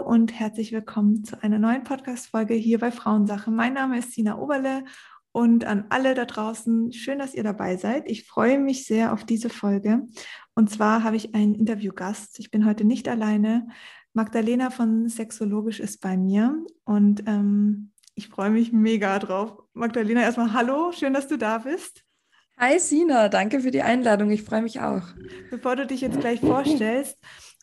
Hallo und herzlich willkommen zu einer neuen Podcast-Folge hier bei Frauensache. Mein Name ist Sina Oberle und an alle da draußen, schön, dass ihr dabei seid. Ich freue mich sehr auf diese Folge. Und zwar habe ich einen Interviewgast. Ich bin heute nicht alleine. Magdalena von Sexologisch ist bei mir und ähm, ich freue mich mega drauf. Magdalena, erstmal hallo, schön, dass du da bist. Hi Sina, danke für die Einladung. Ich freue mich auch. Bevor du dich jetzt gleich vorstellst,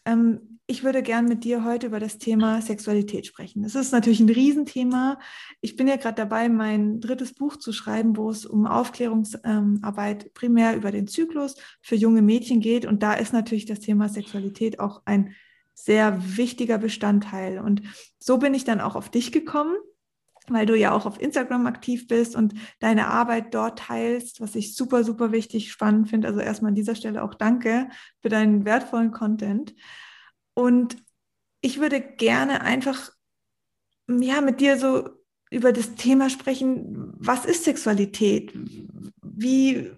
ähm, ich würde gern mit dir heute über das Thema Sexualität sprechen. Das ist natürlich ein Riesenthema. Ich bin ja gerade dabei, mein drittes Buch zu schreiben, wo es um Aufklärungsarbeit primär über den Zyklus für junge Mädchen geht. Und da ist natürlich das Thema Sexualität auch ein sehr wichtiger Bestandteil. Und so bin ich dann auch auf dich gekommen, weil du ja auch auf Instagram aktiv bist und deine Arbeit dort teilst, was ich super, super wichtig, spannend finde. Also erstmal an dieser Stelle auch danke für deinen wertvollen Content. Und ich würde gerne einfach ja, mit dir so über das Thema sprechen, was ist Sexualität? Wie,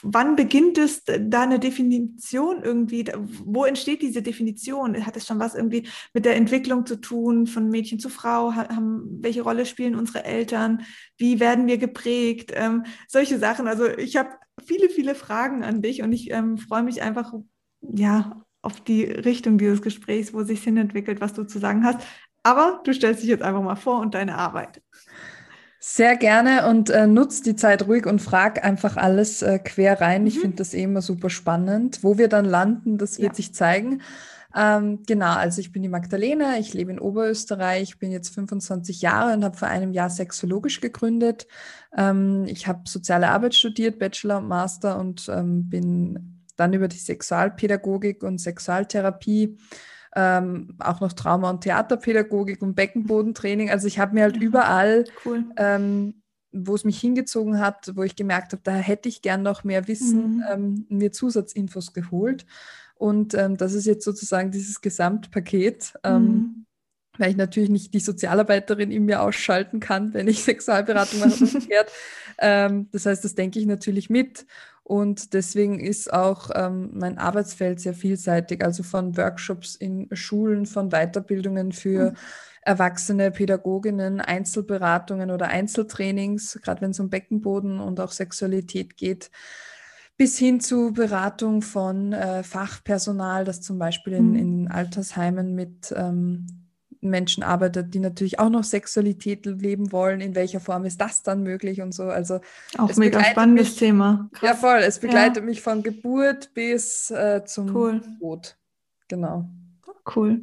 wann beginnt es da eine Definition irgendwie? Wo entsteht diese Definition? Hat es schon was irgendwie mit der Entwicklung zu tun, von Mädchen zu Frau? Haben, welche Rolle spielen unsere Eltern? Wie werden wir geprägt? Ähm, solche Sachen. Also ich habe viele, viele Fragen an dich und ich ähm, freue mich einfach, ja, auf die Richtung dieses Gesprächs, wo sich hin entwickelt, was du zu sagen hast. Aber du stellst dich jetzt einfach mal vor und deine Arbeit. Sehr gerne und äh, nutzt die Zeit ruhig und frag einfach alles äh, quer rein. Mhm. Ich finde das eh immer super spannend. Wo wir dann landen, das wird ja. sich zeigen. Ähm, genau, also ich bin die Magdalena, ich lebe in Oberösterreich, bin jetzt 25 Jahre und habe vor einem Jahr sexologisch gegründet. Ähm, ich habe soziale Arbeit studiert, Bachelor und Master und ähm, bin dann über die Sexualpädagogik und Sexualtherapie, ähm, auch noch Trauma- und Theaterpädagogik und Beckenbodentraining. Also ich habe mir halt überall, cool. ähm, wo es mich hingezogen hat, wo ich gemerkt habe, da hätte ich gern noch mehr Wissen, mhm. ähm, mir Zusatzinfos geholt. Und ähm, das ist jetzt sozusagen dieses Gesamtpaket. Ähm, mhm weil ich natürlich nicht die Sozialarbeiterin in mir ausschalten kann, wenn ich Sexualberatung mache. ähm, das heißt, das denke ich natürlich mit. Und deswegen ist auch ähm, mein Arbeitsfeld sehr vielseitig, also von Workshops in Schulen, von Weiterbildungen für mhm. erwachsene Pädagoginnen, Einzelberatungen oder Einzeltrainings, gerade wenn es um Beckenboden und auch Sexualität geht, bis hin zu Beratung von äh, Fachpersonal, das zum Beispiel in, mhm. in Altersheimen mit ähm, Menschen arbeitet, die natürlich auch noch Sexualität leben wollen. In welcher Form ist das dann möglich und so? Also auch mega spannendes mich, Thema. Krass. Ja, voll. Es begleitet ja. mich von Geburt bis äh, zum cool. Tod. Genau. Cool.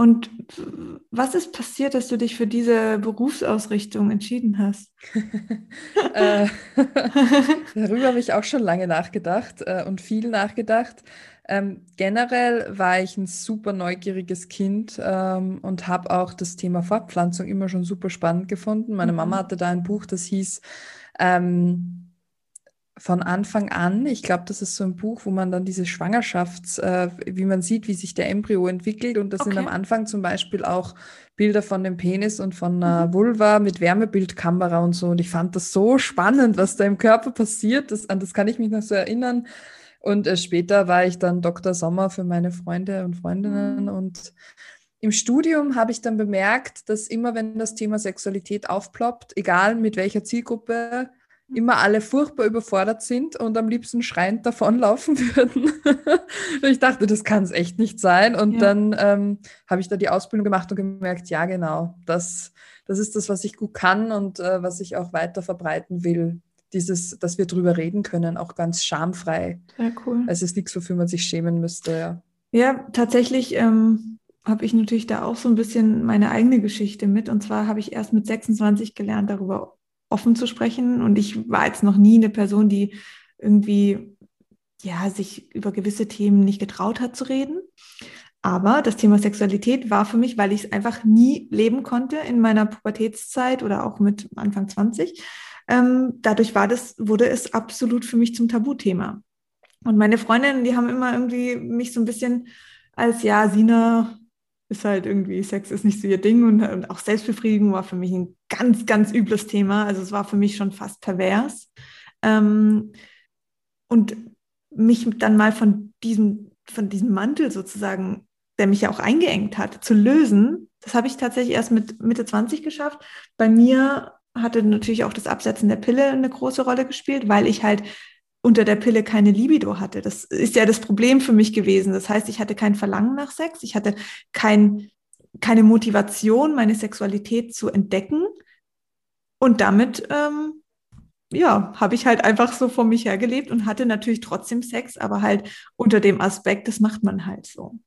Und was ist passiert, dass du dich für diese Berufsausrichtung entschieden hast? äh, darüber habe ich auch schon lange nachgedacht äh, und viel nachgedacht. Ähm, generell war ich ein super neugieriges Kind ähm, und habe auch das Thema Fortpflanzung immer schon super spannend gefunden. Meine mhm. Mama hatte da ein Buch, das hieß ähm, von Anfang an. Ich glaube, das ist so ein Buch, wo man dann diese Schwangerschafts, äh, wie man sieht, wie sich der Embryo entwickelt. Und das okay. sind am Anfang zum Beispiel auch Bilder von dem Penis und von einer mhm. Vulva mit Wärmebildkamera und so. Und ich fand das so spannend, was da im Körper passiert. Das, an das kann ich mich noch so erinnern. Und äh, später war ich dann Dr. Sommer für meine Freunde und Freundinnen. Mhm. Und im Studium habe ich dann bemerkt, dass immer, wenn das Thema Sexualität aufploppt, egal mit welcher Zielgruppe. Immer alle furchtbar überfordert sind und am liebsten schreiend davonlaufen würden. ich dachte, das kann es echt nicht sein. Und ja. dann ähm, habe ich da die Ausbildung gemacht und gemerkt, ja, genau, das, das ist das, was ich gut kann und äh, was ich auch weiter verbreiten will dieses, dass wir drüber reden können, auch ganz schamfrei. Sehr cool. Es ist nichts, wofür man sich schämen müsste. Ja, ja tatsächlich ähm, habe ich natürlich da auch so ein bisschen meine eigene Geschichte mit. Und zwar habe ich erst mit 26 gelernt, darüber offen zu sprechen. Und ich war jetzt noch nie eine Person, die irgendwie ja, sich über gewisse Themen nicht getraut hat zu reden. Aber das Thema Sexualität war für mich, weil ich es einfach nie leben konnte in meiner Pubertätszeit oder auch mit Anfang 20, ähm, dadurch war das, wurde es absolut für mich zum Tabuthema. Und meine Freundinnen, die haben immer irgendwie mich so ein bisschen als, ja, Sina ist halt irgendwie, Sex ist nicht so ihr Ding und, und auch Selbstbefriedigung war für mich ein ganz, ganz übles Thema. Also es war für mich schon fast pervers. Ähm, und mich dann mal von diesem, von diesem Mantel sozusagen der mich ja auch eingeengt hat, zu lösen, das habe ich tatsächlich erst mit Mitte 20 geschafft. Bei mir hatte natürlich auch das Absetzen der Pille eine große Rolle gespielt, weil ich halt unter der Pille keine Libido hatte. Das ist ja das Problem für mich gewesen. Das heißt, ich hatte kein Verlangen nach Sex, ich hatte kein, keine Motivation, meine Sexualität zu entdecken. Und damit, ähm, ja, habe ich halt einfach so vor mich hergelebt und hatte natürlich trotzdem Sex, aber halt unter dem Aspekt, das macht man halt so.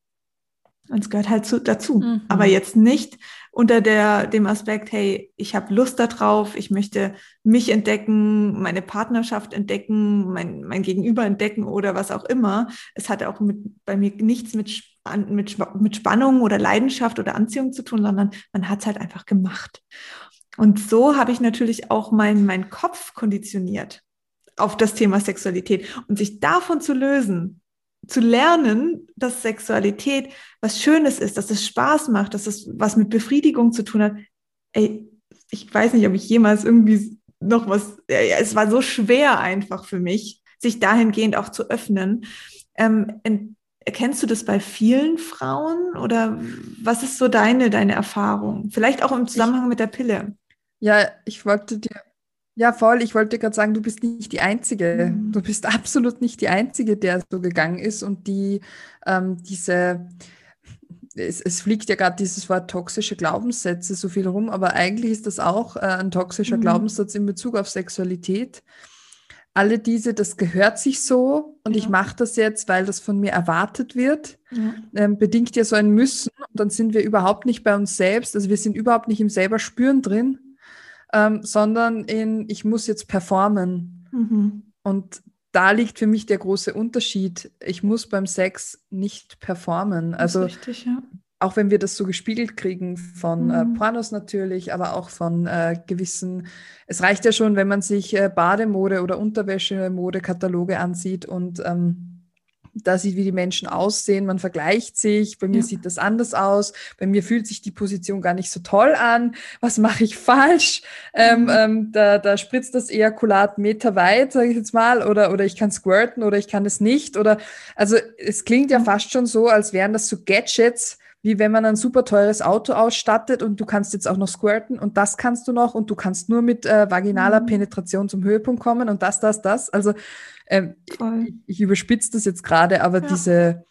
Und es gehört halt zu, dazu. Mhm. Aber jetzt nicht unter der, dem Aspekt, hey, ich habe Lust darauf, ich möchte mich entdecken, meine Partnerschaft entdecken, mein, mein Gegenüber entdecken oder was auch immer. Es hatte auch mit, bei mir nichts mit, mit, mit Spannung oder Leidenschaft oder Anziehung zu tun, sondern man hat es halt einfach gemacht. Und so habe ich natürlich auch meinen mein Kopf konditioniert auf das Thema Sexualität. Und sich davon zu lösen, zu lernen, dass Sexualität was Schönes ist, dass es Spaß macht, dass es was mit Befriedigung zu tun hat. Ey, ich weiß nicht, ob ich jemals irgendwie noch was, es war so schwer einfach für mich, sich dahingehend auch zu öffnen. Ähm, erkennst du das bei vielen Frauen oder was ist so deine, deine Erfahrung? Vielleicht auch im Zusammenhang mit der Pille. Ja, ich wollte dir ja, voll. Ich wollte gerade sagen, du bist nicht die Einzige. Mhm. Du bist absolut nicht die Einzige, der so gegangen ist und die ähm, diese, es, es, fliegt ja gerade dieses Wort toxische Glaubenssätze so viel rum, aber eigentlich ist das auch äh, ein toxischer mhm. Glaubenssatz in Bezug auf Sexualität. Alle diese, das gehört sich so und ja. ich mache das jetzt, weil das von mir erwartet wird, ja. ähm, bedingt ja so ein Müssen und dann sind wir überhaupt nicht bei uns selbst, also wir sind überhaupt nicht im selber Spüren drin ähm, sondern in, ich muss jetzt performen. Mhm. Und da liegt für mich der große Unterschied. Ich muss beim Sex nicht performen. Also richtig, ja. auch wenn wir das so gespiegelt kriegen von äh, mhm. äh, Pornos natürlich, aber auch von äh, gewissen, es reicht ja schon, wenn man sich äh, Bademode oder Unterwäschemode-Kataloge ansieht und ähm, da sieht, wie die Menschen aussehen, man vergleicht sich, bei mir ja. sieht das anders aus, bei mir fühlt sich die Position gar nicht so toll an, was mache ich falsch? Ähm, mhm. ähm, da, da spritzt das Ejakulat meterweit, sage ich jetzt mal, oder, oder ich kann squirten oder ich kann es nicht. Oder also es klingt ja fast schon so, als wären das so Gadgets, wie wenn man ein super teures Auto ausstattet und du kannst jetzt auch noch squirten und das kannst du noch und du kannst nur mit äh, vaginaler mhm. Penetration zum Höhepunkt kommen und das, das, das. Also ähm, ich, ich überspitze das jetzt gerade, aber ja. diese,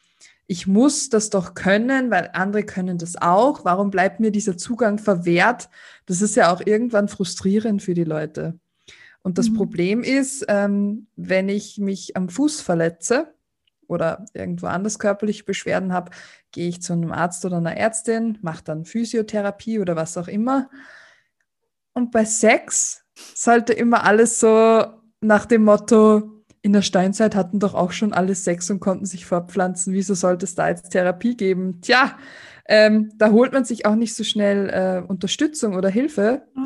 ich muss das doch können, weil andere können das auch. Warum bleibt mir dieser Zugang verwehrt? Das ist ja auch irgendwann frustrierend für die Leute. Und das mhm. Problem ist, ähm, wenn ich mich am Fuß verletze oder irgendwo anders körperliche Beschwerden habe, gehe ich zu einem Arzt oder einer Ärztin, mache dann Physiotherapie oder was auch immer. Und bei Sex sollte immer alles so nach dem Motto, in der Steinzeit hatten doch auch schon alle Sex und konnten sich fortpflanzen. Wieso sollte es da jetzt Therapie geben? Tja, ähm, da holt man sich auch nicht so schnell äh, Unterstützung oder Hilfe, ja.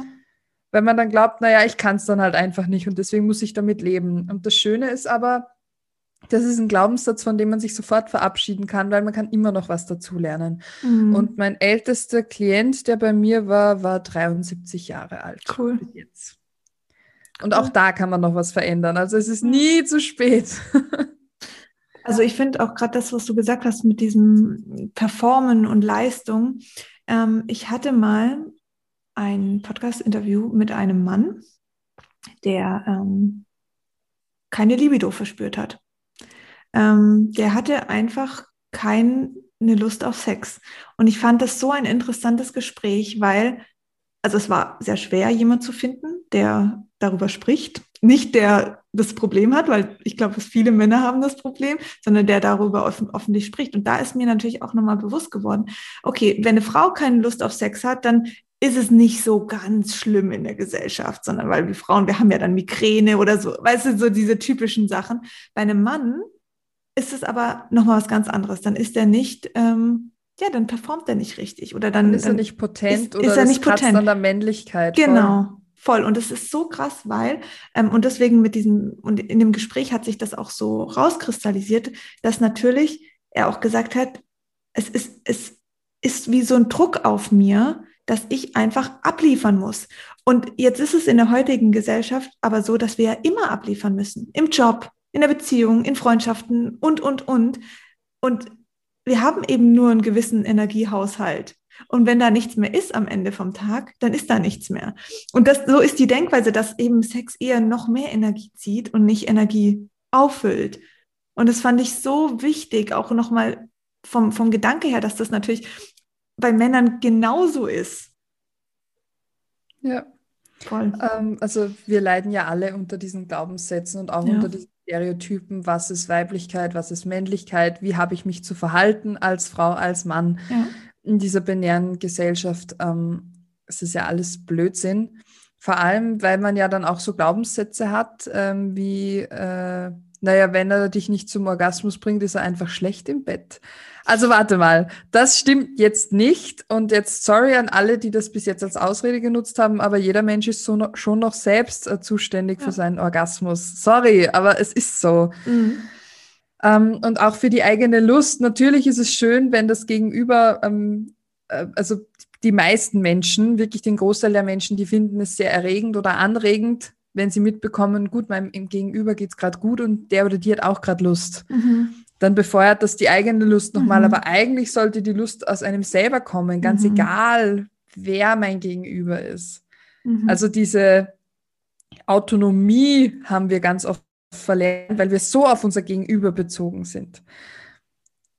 wenn man dann glaubt, naja, ich kann es dann halt einfach nicht und deswegen muss ich damit leben. Und das Schöne ist aber, das ist ein Glaubenssatz, von dem man sich sofort verabschieden kann, weil man kann immer noch was dazulernen. Mhm. Und mein ältester Klient, der bei mir war, war 73 Jahre alt. Cool. Jetzt. Und auch da kann man noch was verändern. Also es ist nie zu spät. Also ich finde auch gerade das, was du gesagt hast mit diesem Performen und Leistung. Ähm, ich hatte mal ein Podcast-Interview mit einem Mann, der ähm, keine Libido verspürt hat. Ähm, der hatte einfach keine Lust auf Sex. Und ich fand das so ein interessantes Gespräch, weil, also es war sehr schwer, jemand zu finden, der darüber spricht. Nicht der das Problem hat, weil ich glaube, viele Männer haben das Problem, sondern der darüber offen, öffentlich spricht. Und da ist mir natürlich auch nochmal bewusst geworden, okay, wenn eine Frau keine Lust auf Sex hat, dann ist es nicht so ganz schlimm in der Gesellschaft, sondern weil wir Frauen, wir haben ja dann Migräne oder so, weißt du, so diese typischen Sachen. Bei einem Mann ist es aber nochmal was ganz anderes. Dann ist er nicht, ähm, ja, dann performt er nicht richtig oder dann, dann ist er nicht potent ist, oder ist er nicht potent. an der Männlichkeit. Genau. Voll. Voll. Und es ist so krass, weil, ähm, und deswegen mit diesem, und in dem Gespräch hat sich das auch so rauskristallisiert, dass natürlich er auch gesagt hat, es ist, es ist wie so ein Druck auf mir, dass ich einfach abliefern muss. Und jetzt ist es in der heutigen Gesellschaft aber so, dass wir ja immer abliefern müssen. Im Job, in der Beziehung, in Freundschaften und, und, und. Und wir haben eben nur einen gewissen Energiehaushalt. Und wenn da nichts mehr ist am Ende vom Tag, dann ist da nichts mehr. Und das, so ist die Denkweise, dass eben Sex eher noch mehr Energie zieht und nicht Energie auffüllt. Und das fand ich so wichtig, auch nochmal vom, vom Gedanke her, dass das natürlich bei Männern genauso ist. Ja. Voll. Ähm, also wir leiden ja alle unter diesen Glaubenssätzen und auch ja. unter diesen Stereotypen, was ist Weiblichkeit, was ist Männlichkeit, wie habe ich mich zu verhalten als Frau, als Mann ja. in dieser binären Gesellschaft. Ähm, es ist ja alles Blödsinn. Vor allem, weil man ja dann auch so Glaubenssätze hat, ähm, wie, äh, naja, wenn er dich nicht zum Orgasmus bringt, ist er einfach schlecht im Bett. Also warte mal, das stimmt jetzt nicht. Und jetzt sorry an alle, die das bis jetzt als Ausrede genutzt haben, aber jeder Mensch ist so no schon noch selbst äh, zuständig ja. für seinen Orgasmus. Sorry, aber es ist so. Mhm. Ähm, und auch für die eigene Lust. Natürlich ist es schön, wenn das Gegenüber, ähm, äh, also die meisten Menschen, wirklich den Großteil der Menschen, die finden es sehr erregend oder anregend, wenn sie mitbekommen, gut, meinem Gegenüber geht es gerade gut und der oder die hat auch gerade Lust. Mhm dann befeuert das die eigene Lust nochmal. Mhm. Aber eigentlich sollte die Lust aus einem selber kommen, ganz mhm. egal, wer mein Gegenüber ist. Mhm. Also diese Autonomie haben wir ganz oft verlernt, weil wir so auf unser Gegenüber bezogen sind.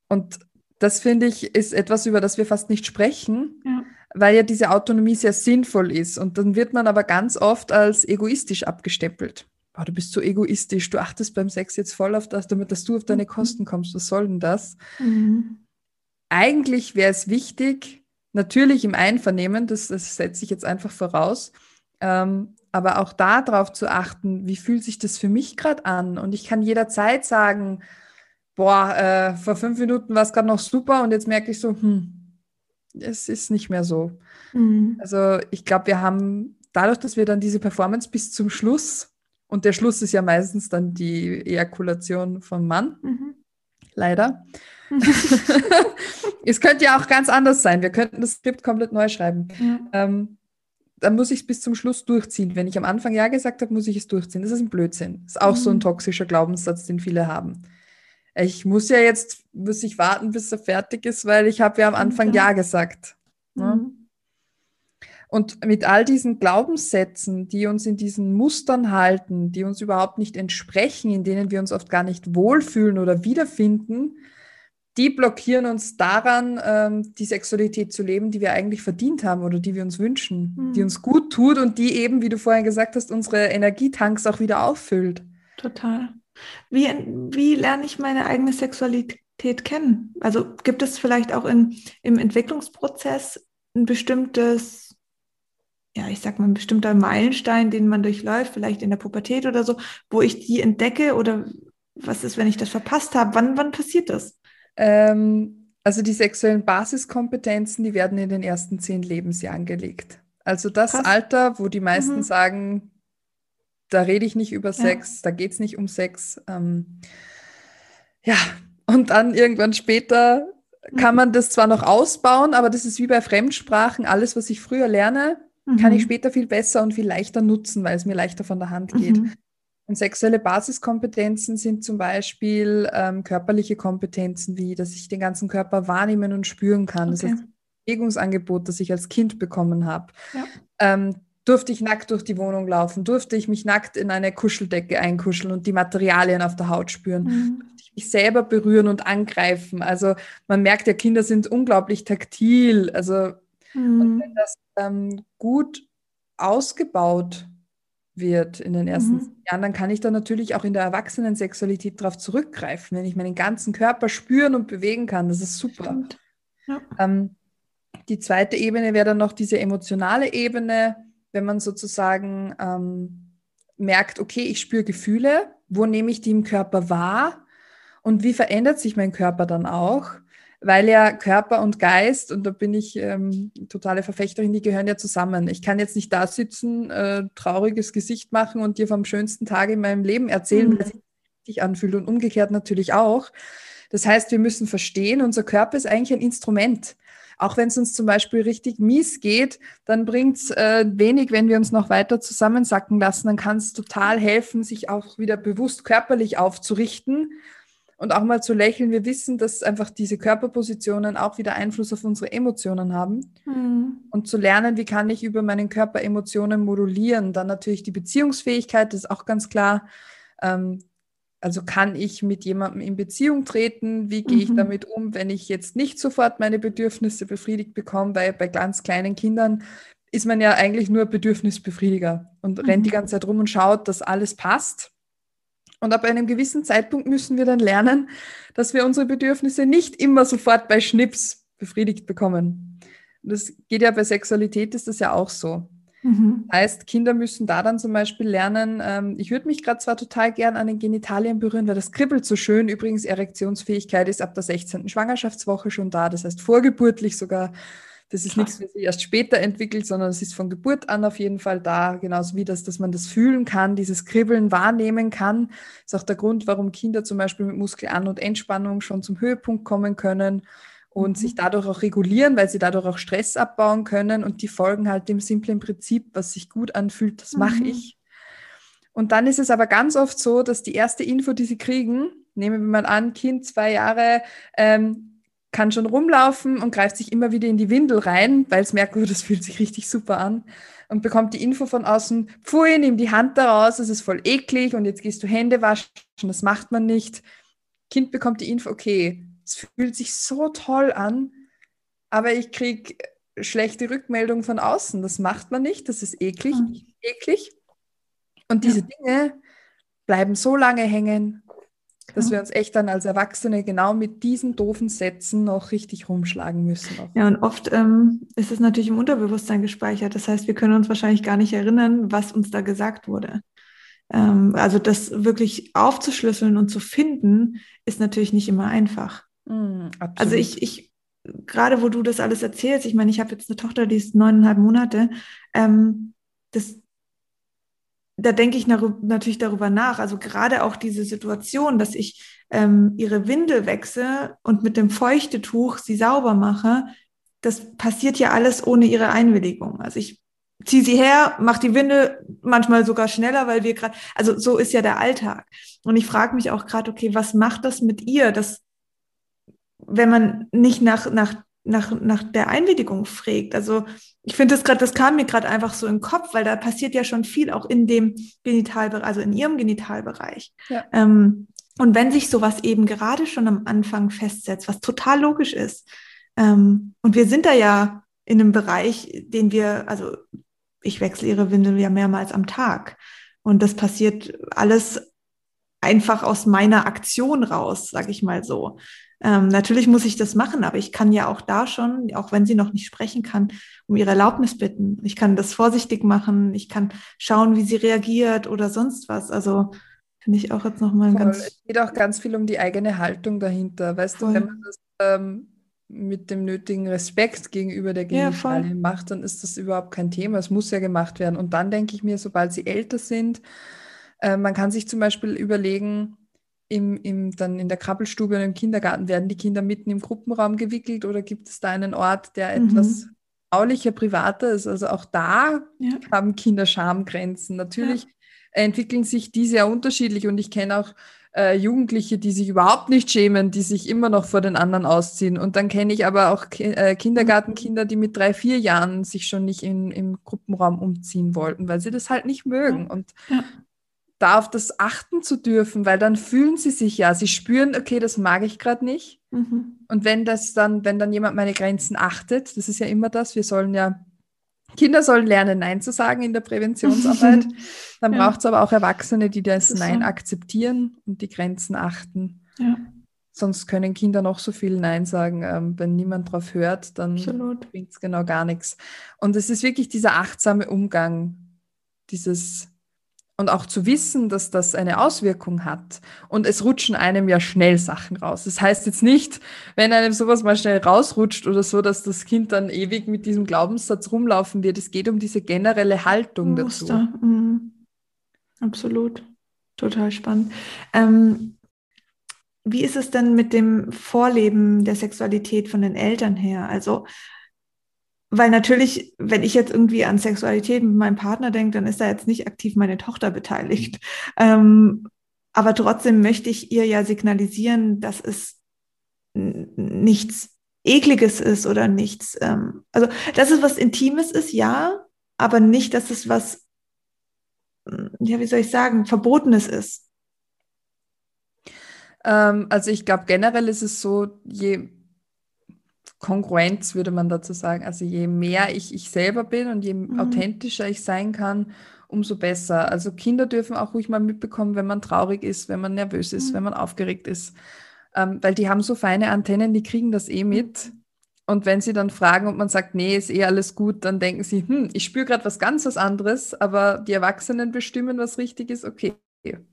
Und das finde ich ist etwas, über das wir fast nicht sprechen, ja. weil ja diese Autonomie sehr sinnvoll ist. Und dann wird man aber ganz oft als egoistisch abgestempelt oh, du bist so egoistisch, du achtest beim Sex jetzt voll auf das, damit dass du auf deine mhm. Kosten kommst. Was soll denn das? Mhm. Eigentlich wäre es wichtig, natürlich im Einvernehmen, das, das setze ich jetzt einfach voraus, ähm, aber auch darauf zu achten, wie fühlt sich das für mich gerade an? Und ich kann jederzeit sagen, boah, äh, vor fünf Minuten war es gerade noch super und jetzt merke ich so, hm, es ist nicht mehr so. Mhm. Also ich glaube, wir haben dadurch, dass wir dann diese Performance bis zum Schluss und der Schluss ist ja meistens dann die Ejakulation vom Mann. Mhm. Leider. es könnte ja auch ganz anders sein. Wir könnten das Skript komplett neu schreiben. Ja. Ähm, dann muss ich es bis zum Schluss durchziehen. Wenn ich am Anfang Ja gesagt habe, muss ich es durchziehen. Das ist ein Blödsinn. Das ist auch mhm. so ein mhm. toxischer Glaubenssatz, den viele haben. Ich muss ja jetzt, muss ich warten, bis er fertig ist, weil ich habe ja am Anfang Ja, ja gesagt. Mhm. Ja? Und mit all diesen Glaubenssätzen, die uns in diesen Mustern halten, die uns überhaupt nicht entsprechen, in denen wir uns oft gar nicht wohlfühlen oder wiederfinden, die blockieren uns daran, ähm, die Sexualität zu leben, die wir eigentlich verdient haben oder die wir uns wünschen, mhm. die uns gut tut und die eben, wie du vorhin gesagt hast, unsere Energietanks auch wieder auffüllt. Total. Wie, wie lerne ich meine eigene Sexualität kennen? Also gibt es vielleicht auch in, im Entwicklungsprozess ein bestimmtes ja, ich sag mal, ein bestimmter Meilenstein, den man durchläuft, vielleicht in der Pubertät oder so, wo ich die entdecke oder was ist, wenn ich das verpasst habe? Wann, wann passiert das? Ähm, also die sexuellen Basiskompetenzen, die werden in den ersten zehn Lebensjahren gelegt. Also das Krass. Alter, wo die meisten mhm. sagen, da rede ich nicht über Sex, ja. da geht es nicht um Sex. Ähm, ja, und dann irgendwann später kann mhm. man das zwar noch ausbauen, aber das ist wie bei Fremdsprachen, alles, was ich früher lerne, mhm. kann ich mhm. später viel besser und viel leichter nutzen, weil es mir leichter von der Hand geht. Mhm. Und sexuelle Basiskompetenzen sind zum Beispiel ähm, körperliche Kompetenzen, wie dass ich den ganzen Körper wahrnehmen und spüren kann. Okay. Das ist ein Bewegungsangebot, das ich als Kind bekommen habe. Ja. Ähm, durfte ich nackt durch die Wohnung laufen? Durfte ich mich nackt in eine Kuscheldecke einkuscheln und die Materialien auf der Haut spüren? Mhm. Durfte ich mich selber berühren und angreifen? Also man merkt ja, Kinder sind unglaublich taktil. Also Mhm. Und wenn das ähm, gut ausgebaut wird in den ersten mhm. Jahren, dann kann ich da natürlich auch in der Erwachsenen-Sexualität darauf zurückgreifen, wenn ich meinen ganzen Körper spüren und bewegen kann. Das ist super. Ja. Ähm, die zweite Ebene wäre dann noch diese emotionale Ebene, wenn man sozusagen ähm, merkt, okay, ich spüre Gefühle, wo nehme ich die im Körper wahr und wie verändert sich mein Körper dann auch? Weil ja Körper und Geist, und da bin ich ähm, totale Verfechterin, die gehören ja zusammen. Ich kann jetzt nicht da sitzen, äh, trauriges Gesicht machen und dir vom schönsten Tag in meinem Leben erzählen, mhm. weil sich anfühlt und umgekehrt natürlich auch. Das heißt, wir müssen verstehen, unser Körper ist eigentlich ein Instrument. Auch wenn es uns zum Beispiel richtig mies geht, dann bringt es äh, wenig, wenn wir uns noch weiter zusammensacken lassen. Dann kann es total helfen, sich auch wieder bewusst körperlich aufzurichten und auch mal zu lächeln. Wir wissen, dass einfach diese Körperpositionen auch wieder Einfluss auf unsere Emotionen haben. Mhm. Und zu lernen, wie kann ich über meinen Körper Emotionen modulieren. Dann natürlich die Beziehungsfähigkeit, das ist auch ganz klar. Ähm, also kann ich mit jemandem in Beziehung treten? Wie gehe ich mhm. damit um, wenn ich jetzt nicht sofort meine Bedürfnisse befriedigt bekomme? Weil bei ganz kleinen Kindern ist man ja eigentlich nur Bedürfnisbefriediger und mhm. rennt die ganze Zeit rum und schaut, dass alles passt. Und ab einem gewissen Zeitpunkt müssen wir dann lernen, dass wir unsere Bedürfnisse nicht immer sofort bei Schnips befriedigt bekommen. Das geht ja bei Sexualität, ist das ja auch so. Mhm. Heißt, Kinder müssen da dann zum Beispiel lernen, ähm, ich würde mich gerade zwar total gern an den Genitalien berühren, weil das kribbelt so schön. Übrigens, Erektionsfähigkeit ist ab der 16. Schwangerschaftswoche schon da, das heißt vorgeburtlich sogar das ist nichts, was sich erst später entwickelt, sondern es ist von Geburt an auf jeden Fall da, genauso wie das, dass man das fühlen kann, dieses Kribbeln wahrnehmen kann. Das ist auch der Grund, warum Kinder zum Beispiel mit Muskelan- und Entspannung schon zum Höhepunkt kommen können und mhm. sich dadurch auch regulieren, weil sie dadurch auch Stress abbauen können und die folgen halt dem simplen Prinzip, was sich gut anfühlt, das mhm. mache ich. Und dann ist es aber ganz oft so, dass die erste Info, die sie kriegen, nehmen wir mal an, Kind zwei Jahre, ähm, kann schon rumlaufen und greift sich immer wieder in die Windel rein, weil es merkt, oh, das fühlt sich richtig super an und bekommt die Info von außen, pfui, nimm die Hand da raus, das ist voll eklig und jetzt gehst du Hände waschen, das macht man nicht. Kind bekommt die Info, okay, es fühlt sich so toll an, aber ich kriege schlechte Rückmeldungen von außen, das macht man nicht, das ist eklig, mhm. eklig. Und diese ja. Dinge bleiben so lange hängen, dass wir uns echt dann als Erwachsene genau mit diesen doofen Sätzen noch richtig rumschlagen müssen. Auch. Ja, und oft ähm, ist es natürlich im Unterbewusstsein gespeichert. Das heißt, wir können uns wahrscheinlich gar nicht erinnern, was uns da gesagt wurde. Ähm, also das wirklich aufzuschlüsseln und zu finden, ist natürlich nicht immer einfach. Mm, also ich, ich, gerade wo du das alles erzählst, ich meine, ich habe jetzt eine Tochter, die ist neuneinhalb Monate. Ähm, das, da denke ich natürlich darüber nach. Also gerade auch diese Situation, dass ich ähm, ihre Windel wechsle und mit dem Feuchtetuch sie sauber mache, das passiert ja alles ohne ihre Einwilligung. Also ich ziehe sie her, mache die Windel manchmal sogar schneller, weil wir gerade, also so ist ja der Alltag. Und ich frage mich auch gerade, okay, was macht das mit ihr, dass wenn man nicht nach, nach nach, nach der Einwilligung fragt. Also ich finde das gerade, das kam mir gerade einfach so im Kopf, weil da passiert ja schon viel auch in dem Genitalbereich, also in ihrem Genitalbereich. Ja. Ähm, und wenn sich sowas eben gerade schon am Anfang festsetzt, was total logisch ist, ähm, und wir sind da ja in einem Bereich, den wir, also ich wechsle ihre Windel ja mehrmals am Tag. Und das passiert alles einfach aus meiner Aktion raus, sage ich mal so. Ähm, natürlich muss ich das machen, aber ich kann ja auch da schon, auch wenn sie noch nicht sprechen kann, um ihre Erlaubnis bitten. Ich kann das vorsichtig machen, ich kann schauen, wie sie reagiert oder sonst was. Also finde ich auch jetzt nochmal ganz. Es geht auch ganz viel um die eigene Haltung dahinter. Weißt voll. du, wenn man das ähm, mit dem nötigen Respekt gegenüber der Genitalien ja, macht, dann ist das überhaupt kein Thema. Es muss ja gemacht werden. Und dann denke ich mir, sobald sie älter sind, äh, man kann sich zum Beispiel überlegen, im, im, dann in der Krabbelstube und im Kindergarten werden die Kinder mitten im Gruppenraum gewickelt oder gibt es da einen Ort, der mhm. etwas aulicher, privater ist? Also auch da ja. haben Kinder Schamgrenzen. Natürlich ja. entwickeln sich diese ja unterschiedlich und ich kenne auch äh, Jugendliche, die sich überhaupt nicht schämen, die sich immer noch vor den anderen ausziehen. Und dann kenne ich aber auch Ki äh, Kindergartenkinder, die mit drei, vier Jahren sich schon nicht in, im Gruppenraum umziehen wollten, weil sie das halt nicht mögen. Ja. Und da auf das achten zu dürfen, weil dann fühlen sie sich ja, sie spüren, okay, das mag ich gerade nicht. Mhm. Und wenn das dann, wenn dann jemand meine Grenzen achtet, das ist ja immer das, wir sollen ja, Kinder sollen lernen, Nein zu sagen in der Präventionsarbeit. dann ja. braucht es aber auch Erwachsene, die das, das Nein so. akzeptieren und die Grenzen achten. Ja. Sonst können Kinder noch so viel Nein sagen. Ähm, wenn niemand drauf hört, dann bringt es genau gar nichts. Und es ist wirklich dieser achtsame Umgang, dieses und auch zu wissen, dass das eine Auswirkung hat. Und es rutschen einem ja schnell Sachen raus. Das heißt jetzt nicht, wenn einem sowas mal schnell rausrutscht oder so, dass das Kind dann ewig mit diesem Glaubenssatz rumlaufen wird. Es geht um diese generelle Haltung Muster. dazu. Mhm. Absolut. Total spannend. Ähm, wie ist es denn mit dem Vorleben der Sexualität von den Eltern her? Also weil natürlich, wenn ich jetzt irgendwie an Sexualität mit meinem Partner denke, dann ist da jetzt nicht aktiv meine Tochter beteiligt. Ähm, aber trotzdem möchte ich ihr ja signalisieren, dass es nichts Ekliges ist oder nichts. Ähm, also, dass es was Intimes ist, ja, aber nicht, dass es was, ja, wie soll ich sagen, Verbotenes ist. Ähm, also ich glaube, generell ist es so, je Kongruenz würde man dazu sagen, also je mehr ich ich selber bin und je mhm. authentischer ich sein kann, umso besser. Also Kinder dürfen auch ruhig mal mitbekommen, wenn man traurig ist, wenn man nervös ist, mhm. wenn man aufgeregt ist ähm, weil die haben so feine Antennen, die kriegen das eh mit. Und wenn sie dann fragen und man sagt, nee, ist eh alles gut, dann denken sie, hm, ich spüre gerade was ganz was anderes, aber die Erwachsenen bestimmen, was richtig ist, okay,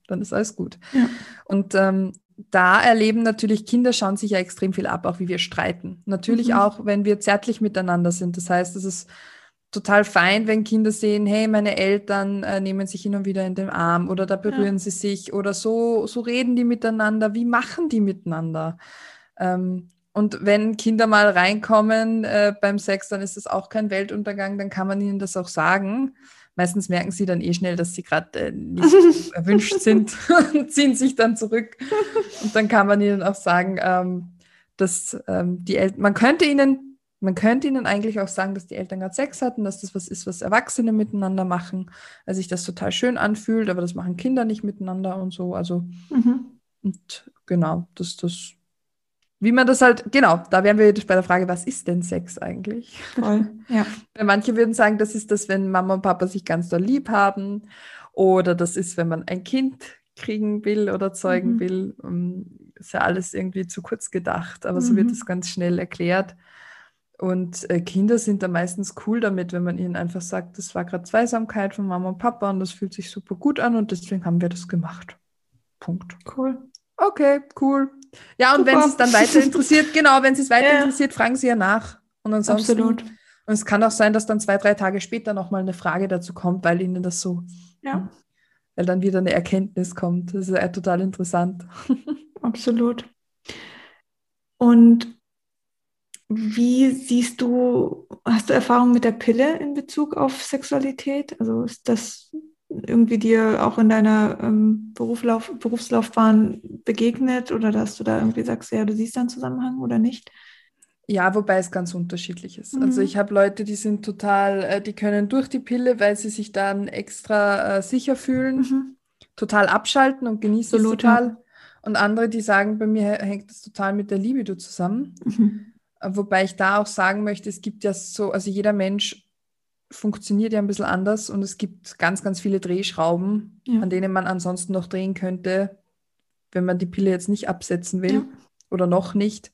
dann ist alles gut. Ja. Und ähm, da erleben natürlich Kinder, schauen sich ja extrem viel ab, auch wie wir streiten. Natürlich mhm. auch, wenn wir zärtlich miteinander sind. Das heißt, es ist total fein, wenn Kinder sehen, hey, meine Eltern äh, nehmen sich hin und wieder in den Arm oder da berühren ja. sie sich oder so, so reden die miteinander, wie machen die miteinander? Ähm, und wenn Kinder mal reinkommen äh, beim Sex, dann ist das auch kein Weltuntergang, dann kann man ihnen das auch sagen. Meistens merken sie dann eh schnell, dass sie gerade äh, nicht erwünscht sind und ziehen sich dann zurück. Und dann kann man ihnen auch sagen, ähm, dass ähm, die Eltern, man könnte ihnen man könnte ihnen eigentlich auch sagen, dass die Eltern gerade Sex hatten, dass das was ist, was Erwachsene miteinander machen, weil sich das total schön anfühlt, aber das machen Kinder nicht miteinander und so. Also, mhm. und genau, das, das, wie man das halt, genau, da wären wir bei der Frage, was ist denn Sex eigentlich? Voll, ja. Manche würden sagen, das ist das, wenn Mama und Papa sich ganz doll lieb haben, oder das ist, wenn man ein Kind kriegen will oder zeugen mhm. will. Ist ja alles irgendwie zu kurz gedacht, aber mhm. so wird es ganz schnell erklärt. Und äh, Kinder sind da meistens cool damit, wenn man ihnen einfach sagt, das war gerade Zweisamkeit von Mama und Papa und das fühlt sich super gut an und deswegen haben wir das gemacht. Punkt. Cool. Okay, cool. Ja, und wenn es dann weiter interessiert, genau, wenn es weiter ja. interessiert, fragen Sie ja nach. Und ansonsten, Absolut. Und es kann auch sein, dass dann zwei, drei Tage später nochmal eine Frage dazu kommt, weil Ihnen das so, ja. weil dann wieder eine Erkenntnis kommt. Das ist ja total interessant. Absolut. Und wie siehst du, hast du Erfahrung mit der Pille in Bezug auf Sexualität? Also ist das irgendwie dir auch in deiner ähm, Berufslauf, Berufslaufbahn begegnet oder dass du da irgendwie sagst, ja, du siehst da einen Zusammenhang oder nicht? Ja, wobei es ganz unterschiedlich ist. Also mhm. Also ich habe Leute, die sind total, äh, die können durch die Pille, weil sie sich dann extra äh, sicher fühlen, mhm. total abschalten und genießen es total. Und andere, die sagen, bei mir hängt das total mit der Libido zusammen. Mhm. Wobei ich da auch sagen möchte, es gibt ja so, also jeder Mensch funktioniert ja ein bisschen anders und es gibt ganz, ganz viele Drehschrauben, ja. an denen man ansonsten noch drehen könnte, wenn man die Pille jetzt nicht absetzen will ja. oder noch nicht.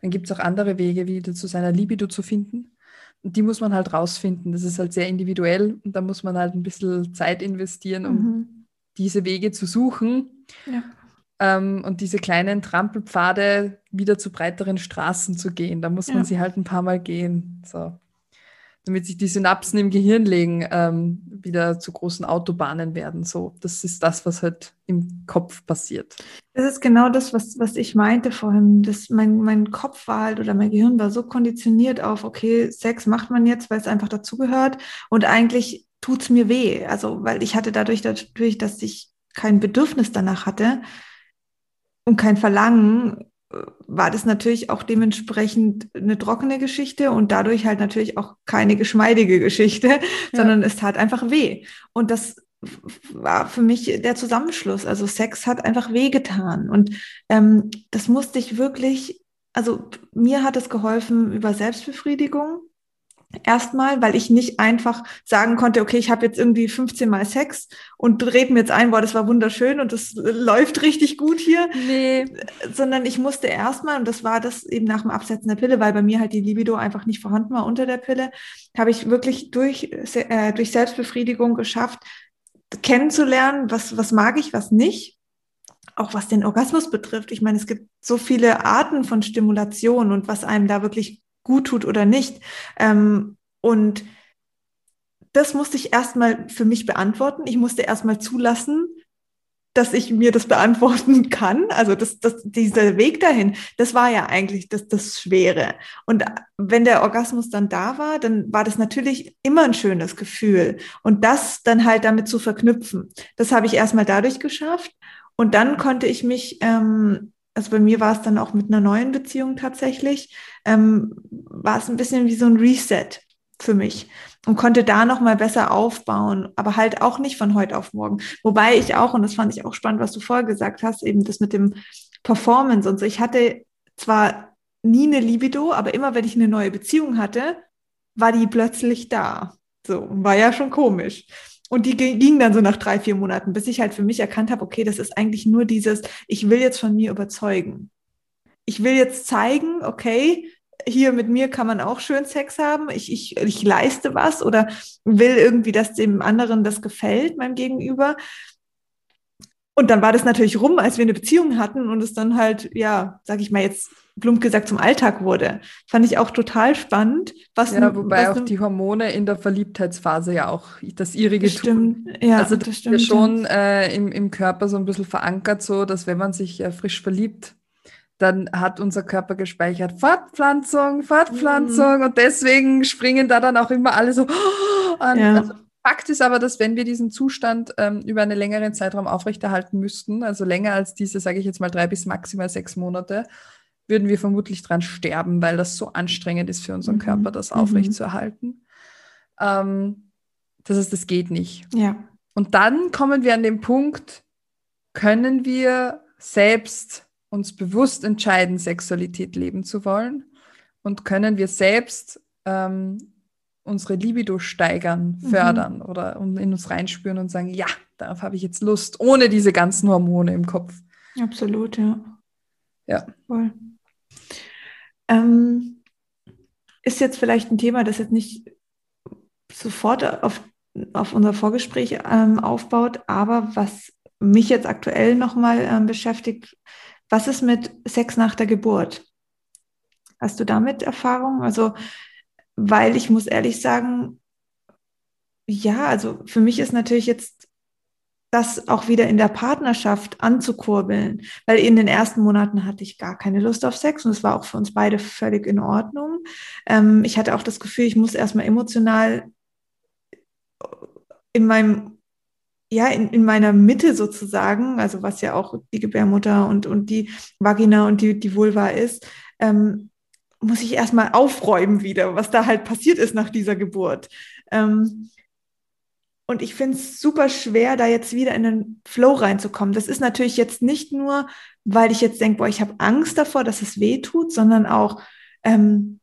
Dann gibt es auch andere Wege, wieder zu seiner Libido zu finden. Und die muss man halt rausfinden. Das ist halt sehr individuell und da muss man halt ein bisschen Zeit investieren, um mhm. diese Wege zu suchen. Ja ähm, und diese kleinen Trampelpfade wieder zu breiteren Straßen zu gehen. Da muss man sie halt ein paar Mal gehen, so. Damit sich die Synapsen im Gehirn legen, ähm, wieder zu großen Autobahnen werden. So, das ist das, was halt im Kopf passiert. Das ist genau das, was, was ich meinte vorhin. Das, mein, mein Kopf war halt oder mein Gehirn war so konditioniert auf, okay, Sex macht man jetzt, weil es einfach dazugehört. Und eigentlich tut es mir weh. Also, weil ich hatte dadurch, dadurch, dass ich kein Bedürfnis danach hatte, und kein Verlangen, war das natürlich auch dementsprechend eine trockene Geschichte und dadurch halt natürlich auch keine geschmeidige Geschichte, ja. sondern es tat einfach weh. Und das war für mich der Zusammenschluss. Also Sex hat einfach wehgetan. Und ähm, das musste ich wirklich, also mir hat es geholfen über Selbstbefriedigung Erstmal, weil ich nicht einfach sagen konnte, okay, ich habe jetzt irgendwie 15 Mal Sex und rede mir jetzt ein, boah, das war wunderschön und das läuft richtig gut hier. Nee. Sondern ich musste erstmal, und das war das eben nach dem Absetzen der Pille, weil bei mir halt die Libido einfach nicht vorhanden war unter der Pille, habe ich wirklich durch, äh, durch Selbstbefriedigung geschafft, kennenzulernen, was, was mag ich, was nicht auch was den Orgasmus betrifft. Ich meine, es gibt so viele Arten von Stimulation und was einem da wirklich gut tut oder nicht. Ähm, und das musste ich erstmal für mich beantworten. Ich musste erstmal zulassen, dass ich mir das beantworten kann. Also das, das, dieser Weg dahin, das war ja eigentlich das, das Schwere. Und wenn der Orgasmus dann da war, dann war das natürlich immer ein schönes Gefühl. Und das dann halt damit zu verknüpfen, das habe ich erstmal dadurch geschafft. Und dann konnte ich mich, ähm, also bei mir war es dann auch mit einer neuen Beziehung tatsächlich, ähm, war es ein bisschen wie so ein Reset für mich und konnte da noch mal besser aufbauen, aber halt auch nicht von heute auf morgen. Wobei ich auch, und das fand ich auch spannend, was du vorher gesagt hast, eben das mit dem Performance und so. Ich hatte zwar nie eine Libido, aber immer wenn ich eine neue Beziehung hatte, war die plötzlich da. So, war ja schon komisch. Und die ging dann so nach drei, vier Monaten, bis ich halt für mich erkannt habe, okay, das ist eigentlich nur dieses, ich will jetzt von mir überzeugen. Ich will jetzt zeigen, okay, hier mit mir kann man auch schön Sex haben, ich, ich, ich leiste was oder will irgendwie, dass dem anderen das gefällt, meinem Gegenüber. Und dann war das natürlich rum, als wir eine Beziehung hatten und es dann halt, ja, sag ich mal jetzt plump gesagt zum Alltag wurde. Fand ich auch total spannend. Was ja, wobei was auch die Hormone in der Verliebtheitsphase ja auch das ihrige stimmt, tun. Ja, also das, das stimmt. Schon äh, im, im Körper so ein bisschen verankert, so dass wenn man sich äh, frisch verliebt, dann hat unser Körper gespeichert Fortpflanzung, Fortpflanzung mhm. und deswegen springen da dann auch immer alle so an. Ja. Also Fakt ist aber, dass wenn wir diesen Zustand ähm, über einen längeren Zeitraum aufrechterhalten müssten, also länger als diese, sage ich jetzt mal drei bis maximal sechs Monate, würden wir vermutlich dran sterben, weil das so anstrengend ist für unseren mhm. Körper, das mhm. aufrechtzuerhalten. Ähm, das heißt, das geht nicht. Ja. Und dann kommen wir an den Punkt, können wir selbst uns bewusst entscheiden, Sexualität leben zu wollen? Und können wir selbst ähm, unsere Libido steigern, mhm. fördern mhm. oder in uns reinspüren und sagen, ja, darauf habe ich jetzt Lust, ohne diese ganzen Hormone im Kopf. Absolut, ja. Ja. Voll. Ähm, ist jetzt vielleicht ein Thema, das jetzt nicht sofort auf, auf unser Vorgespräch ähm, aufbaut, aber was mich jetzt aktuell nochmal ähm, beschäftigt, was ist mit Sex nach der Geburt? Hast du damit Erfahrung? Also, weil ich muss ehrlich sagen, ja, also für mich ist natürlich jetzt das auch wieder in der Partnerschaft anzukurbeln, weil in den ersten Monaten hatte ich gar keine Lust auf Sex und es war auch für uns beide völlig in Ordnung. Ähm, ich hatte auch das Gefühl, ich muss erstmal emotional in meinem ja, in, in meiner Mitte sozusagen, also was ja auch die Gebärmutter und, und die Vagina und die, die Vulva ist, ähm, muss ich erstmal aufräumen wieder, was da halt passiert ist nach dieser Geburt. Ähm, und ich finde es super schwer, da jetzt wieder in den Flow reinzukommen. Das ist natürlich jetzt nicht nur, weil ich jetzt denke, boah, ich habe Angst davor, dass es weh tut, sondern auch, ähm,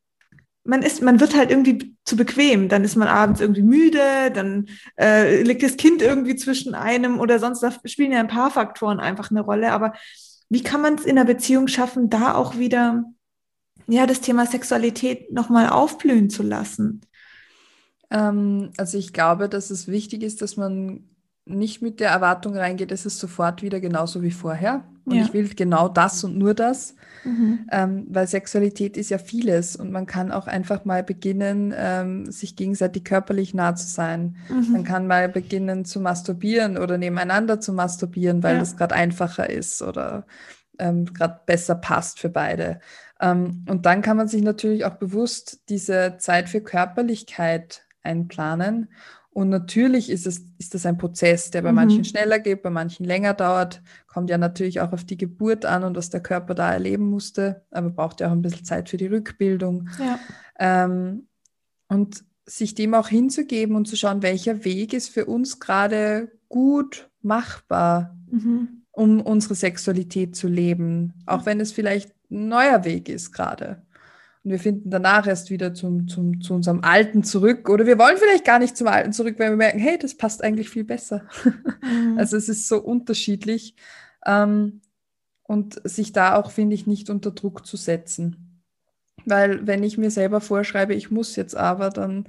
man ist, man wird halt irgendwie zu bequem. Dann ist man abends irgendwie müde, dann äh, liegt das Kind irgendwie zwischen einem oder sonst, da spielen ja ein paar Faktoren einfach eine Rolle. Aber wie kann man es in der Beziehung schaffen, da auch wieder ja das Thema Sexualität nochmal aufblühen zu lassen? Ähm, also ich glaube, dass es wichtig ist, dass man nicht mit der Erwartung reingeht, es ist sofort wieder genauso wie vorher. Und ja. ich will genau das und nur das. Mhm. Ähm, weil Sexualität ist ja vieles und man kann auch einfach mal beginnen, ähm, sich gegenseitig körperlich nah zu sein. Mhm. Man kann mal beginnen zu masturbieren oder nebeneinander zu masturbieren, weil ja. das gerade einfacher ist oder ähm, gerade besser passt für beide. Ähm, und dann kann man sich natürlich auch bewusst diese Zeit für Körperlichkeit einplanen und natürlich ist, es, ist das ein Prozess, der bei mhm. manchen schneller geht, bei manchen länger dauert. Kommt ja natürlich auch auf die Geburt an und was der Körper da erleben musste, aber braucht ja auch ein bisschen Zeit für die Rückbildung. Ja. Ähm, und sich dem auch hinzugeben und zu schauen, welcher Weg ist für uns gerade gut machbar, mhm. um unsere Sexualität zu leben, auch wenn es vielleicht ein neuer Weg ist gerade. Und wir finden danach erst wieder zum, zum, zu unserem Alten zurück. Oder wir wollen vielleicht gar nicht zum Alten zurück, weil wir merken, hey, das passt eigentlich viel besser. Mhm. Also es ist so unterschiedlich. Ähm, und sich da auch, finde ich, nicht unter Druck zu setzen. Weil wenn ich mir selber vorschreibe, ich muss jetzt aber, dann,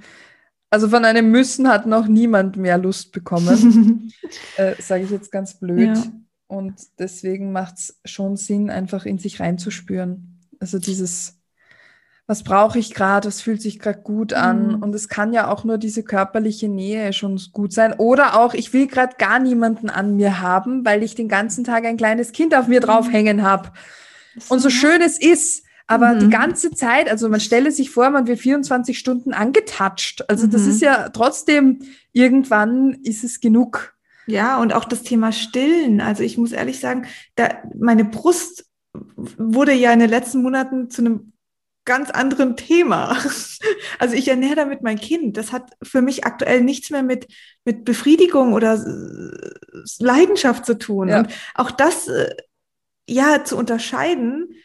also von einem Müssen hat noch niemand mehr Lust bekommen, äh, sage ich jetzt ganz blöd. Ja. Und deswegen macht es schon Sinn, einfach in sich reinzuspüren. Also dieses was brauche ich gerade, was fühlt sich gerade gut an. Mhm. Und es kann ja auch nur diese körperliche Nähe schon gut sein. Oder auch, ich will gerade gar niemanden an mir haben, weil ich den ganzen Tag ein kleines Kind auf mir mhm. draufhängen habe. Und so schön es ist, aber mhm. die ganze Zeit, also man stelle sich vor, man wird 24 Stunden angetatscht. Also das mhm. ist ja trotzdem, irgendwann ist es genug. Ja, und auch das Thema Stillen. Also ich muss ehrlich sagen, da, meine Brust wurde ja in den letzten Monaten zu einem ganz anderen Thema. Also ich ernähre damit mein Kind. Das hat für mich aktuell nichts mehr mit, mit Befriedigung oder Leidenschaft zu tun. Ja. Und auch das äh, ja zu unterscheiden,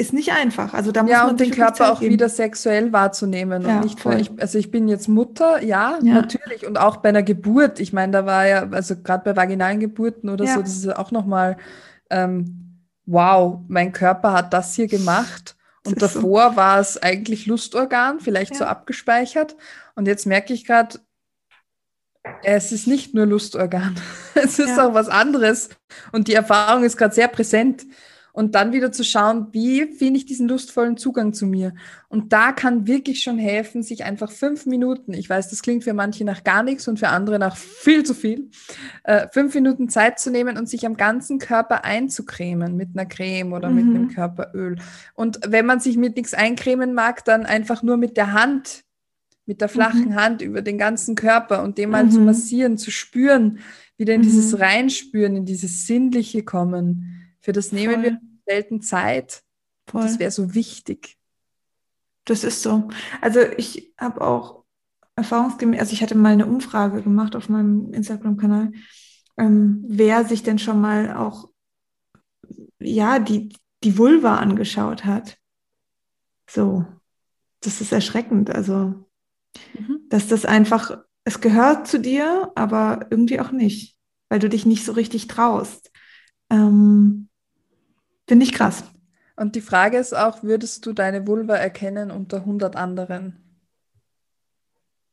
ist nicht einfach. Also da muss ja, man und den Körper auch wieder sexuell wahrzunehmen. Ja, und nicht voll. Ich, also ich bin jetzt Mutter, ja, ja, natürlich. Und auch bei einer Geburt. Ich meine, da war ja, also gerade bei vaginalen Geburten oder ja. so, das ist auch nochmal, ähm, wow, mein Körper hat das hier gemacht. Und davor so. war es eigentlich Lustorgan, vielleicht so abgespeichert. Und jetzt merke ich gerade, es ist nicht nur Lustorgan, es ist auch was anderes. Und die Erfahrung ist gerade sehr präsent und dann wieder zu schauen, wie finde ich diesen lustvollen Zugang zu mir. Und da kann wirklich schon helfen, sich einfach fünf Minuten, ich weiß, das klingt für manche nach gar nichts und für andere nach viel zu viel, äh, fünf Minuten Zeit zu nehmen und sich am ganzen Körper einzucremen mit einer Creme oder mhm. mit einem Körperöl. Und wenn man sich mit nichts eincremen mag, dann einfach nur mit der Hand mit der flachen mhm. Hand über den ganzen Körper und den mal mhm. zu massieren, zu spüren, wieder in dieses mhm. Reinspüren, in dieses Sinnliche kommen. Für das nehmen Voll. wir selten Zeit. Voll. Das wäre so wichtig. Das ist so. Also ich habe auch erfahrungsgemäß, also ich hatte mal eine Umfrage gemacht auf meinem Instagram-Kanal, ähm, wer sich denn schon mal auch ja die, die Vulva angeschaut hat. So, das ist erschreckend. Also, mhm. dass das einfach, es gehört zu dir, aber irgendwie auch nicht, weil du dich nicht so richtig traust. Ähm, Finde ich krass. Und die Frage ist auch, würdest du deine Vulva erkennen unter 100 anderen?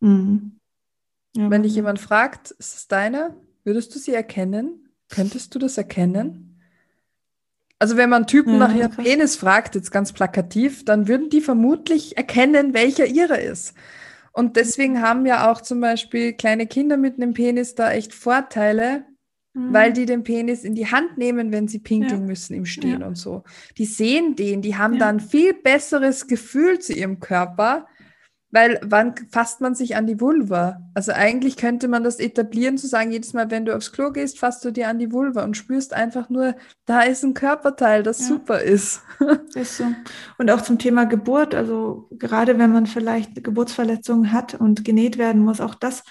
Mhm. Ja, Wenn dich jemand fragt, ist es deine, würdest du sie erkennen? Könntest du das erkennen? Also wenn man Typen ja, nach ihrem Penis fragt, jetzt ganz plakativ, dann würden die vermutlich erkennen, welcher ihre ist. Und deswegen haben ja auch zum Beispiel kleine Kinder mit einem Penis da echt Vorteile, Mhm. weil die den Penis in die Hand nehmen, wenn sie pinkeln ja. müssen im Stehen ja. und so. Die sehen den, die haben ja. dann viel besseres Gefühl zu ihrem Körper, weil wann fasst man sich an die Vulva? Also eigentlich könnte man das etablieren, zu sagen, jedes Mal, wenn du aufs Klo gehst, fasst du dir an die Vulva und spürst einfach nur, da ist ein Körperteil, das super ist. Ist so. Und auch zum Thema Geburt, also gerade wenn man vielleicht Geburtsverletzungen hat und genäht werden muss, auch das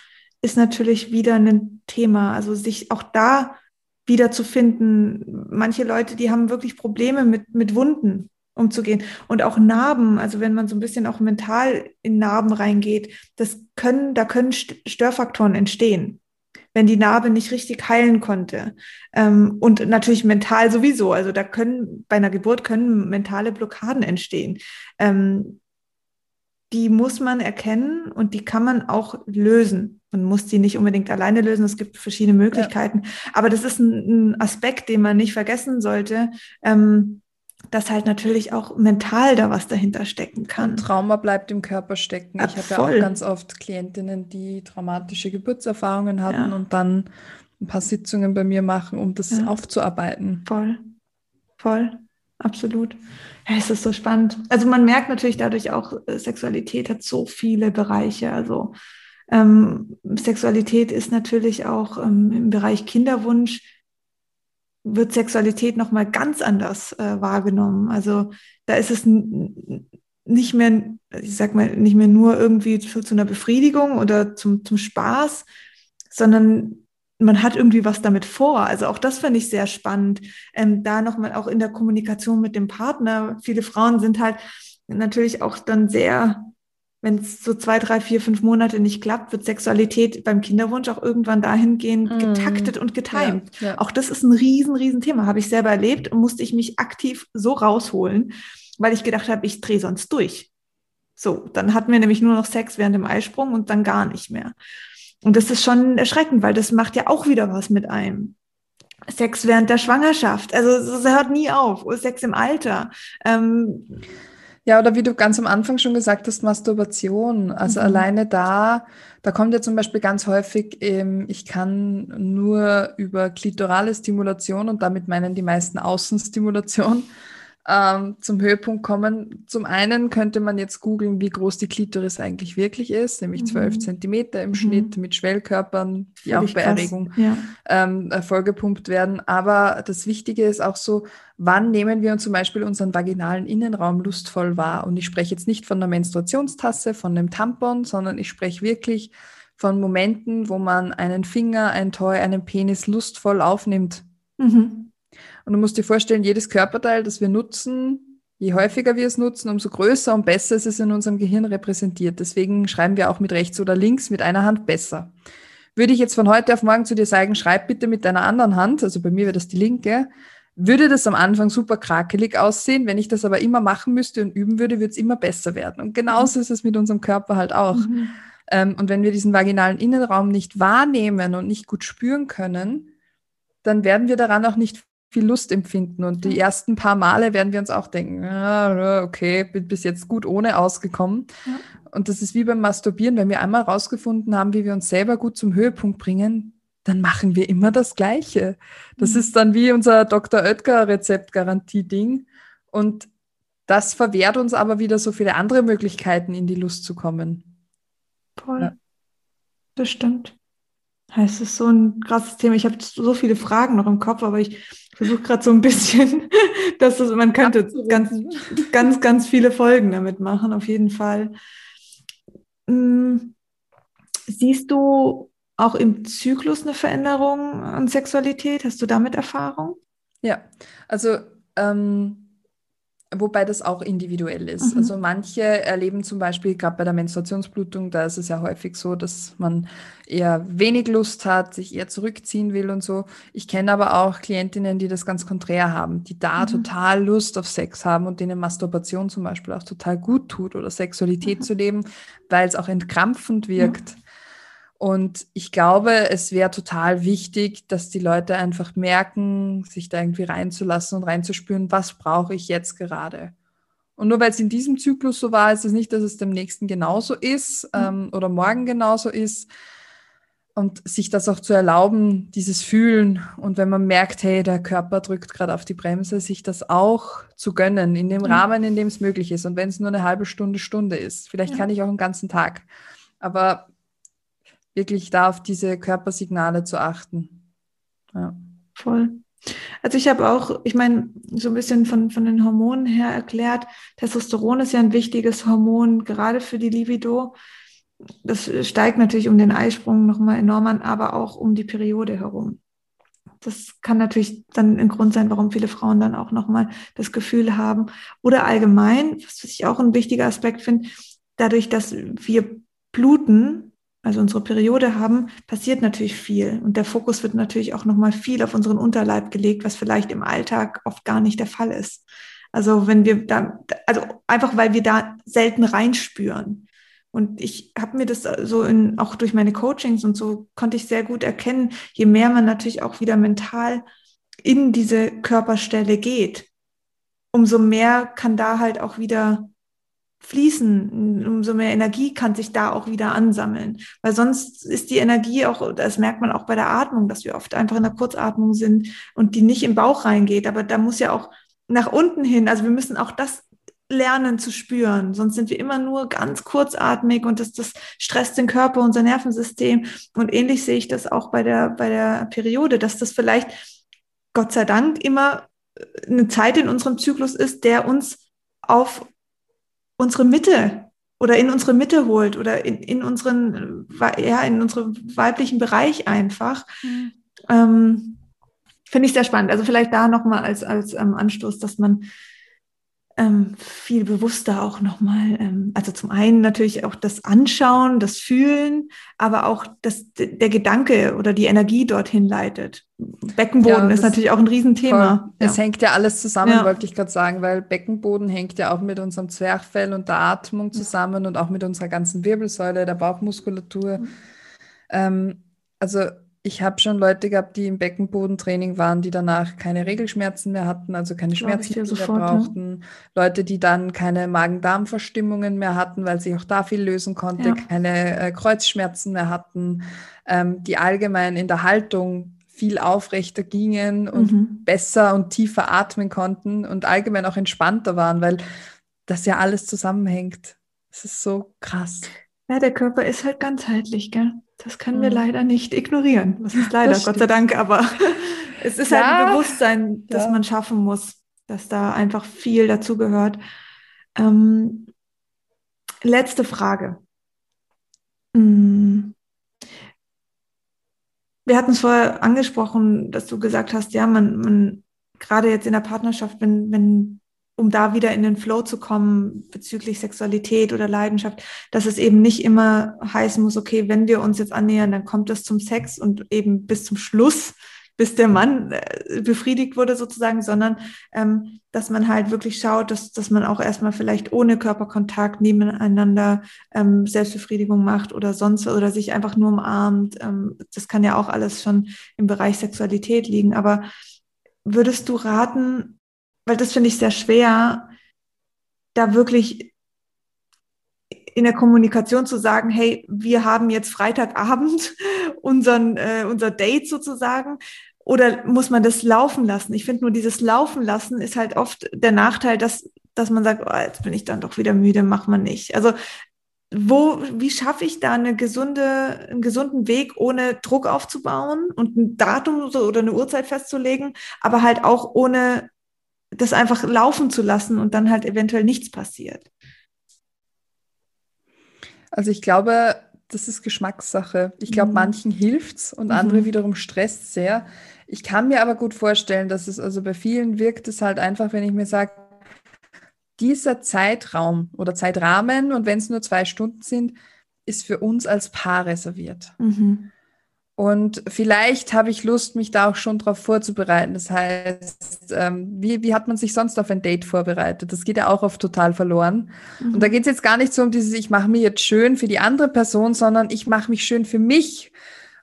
ist natürlich wieder ein Thema. Also sich auch da wieder zu finden. Manche Leute, die haben wirklich Probleme mit, mit Wunden umzugehen und auch Narben. Also wenn man so ein bisschen auch mental in Narben reingeht, das können, da können Störfaktoren entstehen wenn die Narbe nicht richtig heilen konnte. Ähm, und natürlich mental sowieso. Also da können bei einer Geburt können mentale Blockaden entstehen. Die muss man erkennen und die kann man auch lösen. Man muss die nicht unbedingt alleine lösen, es gibt verschiedene Möglichkeiten. Ja. Aber das ist ein, ein, Aspekt, den man nicht vergessen sollte, ähm, dass halt natürlich auch mental da was dahinter stecken kann. Und Trauma bleibt im Körper stecken. Ab, ich habe ja auch ganz oft Klientinnen, die traumatische Geburtserfahrungen hatten ja. und dann ein paar Sitzungen bei mir machen, um das ja. aufzuarbeiten. Voll, voll, absolut. Ja, es ist so spannend. Also man merkt natürlich dadurch auch, äh, Sexualität hat so viele Bereiche. Also ähm, Sexualität ist natürlich auch ähm, im Bereich Kinderwunsch wird Sexualität noch mal ganz anders äh, wahrgenommen. Also da ist es nicht mehr, ich sag mal, nicht mehr nur irgendwie zu, zu einer Befriedigung oder zum, zum Spaß, sondern man hat irgendwie was damit vor. Also auch das finde ich sehr spannend. Ähm, da nochmal auch in der Kommunikation mit dem Partner. Viele Frauen sind halt natürlich auch dann sehr, wenn es so zwei, drei, vier, fünf Monate nicht klappt, wird Sexualität beim Kinderwunsch auch irgendwann dahingehend mm. getaktet und getimt. Ja, ja. Auch das ist ein riesen, riesen Thema. Habe ich selber erlebt und musste ich mich aktiv so rausholen, weil ich gedacht habe, ich drehe sonst durch. So, dann hatten wir nämlich nur noch Sex während dem Eisprung und dann gar nicht mehr. Und das ist schon erschreckend, weil das macht ja auch wieder was mit einem. Sex während der Schwangerschaft, also es hört nie auf. Sex im Alter. Ähm, ja, oder wie du ganz am Anfang schon gesagt hast, Masturbation. Also mhm. alleine da, da kommt ja zum Beispiel ganz häufig, ähm, ich kann nur über klitorale Stimulation und damit meinen die meisten Außenstimulation ähm, zum Höhepunkt kommen. Zum einen könnte man jetzt googeln, wie groß die Klitoris eigentlich wirklich ist, nämlich mhm. 12 Zentimeter im mhm. Schnitt mit Schwellkörpern, die Völlig auch bei krass. Erregung ja. ähm, vollgepumpt werden. Aber das Wichtige ist auch so, wann nehmen wir uns zum Beispiel unseren vaginalen Innenraum lustvoll wahr? Und ich spreche jetzt nicht von einer Menstruationstasse, von einem Tampon, sondern ich spreche wirklich von Momenten, wo man einen Finger, ein Toy, einen Penis lustvoll aufnimmt. Mhm. Und du musst dir vorstellen, jedes Körperteil, das wir nutzen, je häufiger wir es nutzen, umso größer und besser ist es in unserem Gehirn repräsentiert. Deswegen schreiben wir auch mit rechts oder links mit einer Hand besser. Würde ich jetzt von heute auf morgen zu dir sagen, schreib bitte mit deiner anderen Hand, also bei mir wäre das die linke, würde das am Anfang super krakelig aussehen. Wenn ich das aber immer machen müsste und üben würde, würde es immer besser werden. Und genauso ist es mit unserem Körper halt auch. Mhm. Ähm, und wenn wir diesen vaginalen Innenraum nicht wahrnehmen und nicht gut spüren können, dann werden wir daran auch nicht viel Lust empfinden. Und die ersten paar Male werden wir uns auch denken, ah, okay, bin bis jetzt gut ohne ausgekommen. Ja. Und das ist wie beim Masturbieren, wenn wir einmal rausgefunden haben, wie wir uns selber gut zum Höhepunkt bringen, dann machen wir immer das Gleiche. Das mhm. ist dann wie unser Dr. Oetker Rezeptgarantie-Ding. Und das verwehrt uns aber wieder so viele andere Möglichkeiten, in die Lust zu kommen. Voll. Ja. Das stimmt. Es ist so ein krasses Thema. Ich habe so viele Fragen noch im Kopf, aber ich versuche gerade so ein bisschen, dass das, man könnte ganz, ganz, ganz viele Folgen damit machen, auf jeden Fall. Hm, siehst du auch im Zyklus eine Veränderung an Sexualität? Hast du damit Erfahrung? Ja, also ähm, Wobei das auch individuell ist. Mhm. Also manche erleben zum Beispiel gerade bei der Menstruationsblutung, da ist es ja häufig so, dass man eher wenig Lust hat, sich eher zurückziehen will und so. Ich kenne aber auch Klientinnen, die das ganz konträr haben, die da mhm. total Lust auf Sex haben und denen Masturbation zum Beispiel auch total gut tut oder Sexualität mhm. zu leben, weil es auch entkrampfend wirkt. Und ich glaube, es wäre total wichtig, dass die Leute einfach merken, sich da irgendwie reinzulassen und reinzuspüren, was brauche ich jetzt gerade. Und nur weil es in diesem Zyklus so war, ist es nicht, dass es dem nächsten genauso ist mhm. ähm, oder morgen genauso ist. Und sich das auch zu erlauben, dieses Fühlen. Und wenn man merkt, hey, der Körper drückt gerade auf die Bremse, sich das auch zu gönnen, in dem mhm. Rahmen, in dem es möglich ist. Und wenn es nur eine halbe Stunde, Stunde ist. Vielleicht ja. kann ich auch einen ganzen Tag. Aber wirklich da auf diese Körpersignale zu achten. Ja. Voll. Also ich habe auch, ich meine, so ein bisschen von, von den Hormonen her erklärt, Testosteron ist ja ein wichtiges Hormon, gerade für die Libido. Das steigt natürlich um den Eisprung nochmal enorm an, aber auch um die Periode herum. Das kann natürlich dann ein Grund sein, warum viele Frauen dann auch nochmal das Gefühl haben. Oder allgemein, was ich auch ein wichtiger Aspekt finde, dadurch, dass wir bluten, also unsere Periode haben, passiert natürlich viel. Und der Fokus wird natürlich auch nochmal viel auf unseren Unterleib gelegt, was vielleicht im Alltag oft gar nicht der Fall ist. Also wenn wir da, also einfach weil wir da selten reinspüren. Und ich habe mir das so in, auch durch meine Coachings und so konnte ich sehr gut erkennen, je mehr man natürlich auch wieder mental in diese Körperstelle geht, umso mehr kann da halt auch wieder fließen, umso mehr Energie kann sich da auch wieder ansammeln. Weil sonst ist die Energie auch, das merkt man auch bei der Atmung, dass wir oft einfach in der Kurzatmung sind und die nicht im Bauch reingeht. Aber da muss ja auch nach unten hin, also wir müssen auch das lernen zu spüren. Sonst sind wir immer nur ganz kurzatmig und das, das stresst den Körper, unser Nervensystem. Und ähnlich sehe ich das auch bei der, bei der Periode, dass das vielleicht, Gott sei Dank, immer eine Zeit in unserem Zyklus ist, der uns auf unsere Mitte oder in unsere Mitte holt oder in, in unseren, ja, in unseren weiblichen Bereich einfach. Mhm. Ähm, Finde ich sehr spannend. Also vielleicht da nochmal als, als ähm, Anstoß, dass man ähm, viel bewusster auch nochmal, ähm, also zum einen natürlich auch das Anschauen, das Fühlen, aber auch das, der Gedanke oder die Energie dorthin leitet. Beckenboden ja, ist natürlich auch ein Riesenthema. Ja. Es hängt ja alles zusammen, ja. wollte ich gerade sagen, weil Beckenboden hängt ja auch mit unserem Zwerchfell und der Atmung zusammen und auch mit unserer ganzen Wirbelsäule, der Bauchmuskulatur. Mhm. Ähm, also ich habe schon Leute gehabt, die im Beckenbodentraining waren, die danach keine Regelschmerzen mehr hatten, also keine Schmerzen mehr brauchten. Ja. Leute, die dann keine Magen-Darm-Verstimmungen mehr hatten, weil sich auch da viel lösen konnte, ja. keine äh, Kreuzschmerzen mehr hatten, ähm, die allgemein in der Haltung viel aufrechter gingen und mhm. besser und tiefer atmen konnten und allgemein auch entspannter waren, weil das ja alles zusammenhängt. Das ist so krass. Ja, der Körper ist halt ganzheitlich, gell? Das können wir mhm. leider nicht ignorieren. Das ist leider, das Gott sei Dank, aber es ist ja, halt ein Bewusstsein, das ja. man schaffen muss, dass da einfach viel dazu gehört. Ähm, letzte Frage. Hm. Wir hatten es vorher angesprochen, dass du gesagt hast, ja, man, man gerade jetzt in der Partnerschaft, wenn, wenn um da wieder in den Flow zu kommen bezüglich Sexualität oder Leidenschaft, dass es eben nicht immer heißen muss, okay, wenn wir uns jetzt annähern, dann kommt es zum Sex und eben bis zum Schluss, bis der Mann äh, befriedigt wurde sozusagen, sondern ähm, dass man halt wirklich schaut, dass, dass man auch erstmal vielleicht ohne Körperkontakt nebeneinander ähm, Selbstbefriedigung macht oder sonst oder sich einfach nur umarmt. Ähm, das kann ja auch alles schon im Bereich Sexualität liegen. Aber würdest du raten, weil das finde ich sehr schwer, da wirklich in der Kommunikation zu sagen, hey, wir haben jetzt Freitagabend unseren, äh, unser Date sozusagen. Oder muss man das laufen lassen? Ich finde nur dieses Laufen lassen ist halt oft der Nachteil, dass, dass man sagt, oh, jetzt bin ich dann doch wieder müde, macht man nicht. Also wo, wie schaffe ich da eine gesunde, einen gesunden Weg, ohne Druck aufzubauen und ein Datum oder eine Uhrzeit festzulegen, aber halt auch ohne das einfach laufen zu lassen und dann halt eventuell nichts passiert? Also ich glaube, das ist Geschmackssache. Ich glaube, mhm. manchen hilft's und mhm. andere wiederum stresst sehr. Ich kann mir aber gut vorstellen, dass es also bei vielen wirkt es halt einfach, wenn ich mir sage, dieser Zeitraum oder Zeitrahmen und wenn es nur zwei Stunden sind, ist für uns als Paar reserviert. Mhm. Und vielleicht habe ich Lust, mich da auch schon darauf vorzubereiten. Das heißt, ähm, wie, wie hat man sich sonst auf ein Date vorbereitet? Das geht ja auch oft total verloren. Mhm. Und da geht es jetzt gar nicht so um dieses, ich mache mir jetzt schön für die andere Person, sondern ich mache mich schön für mich.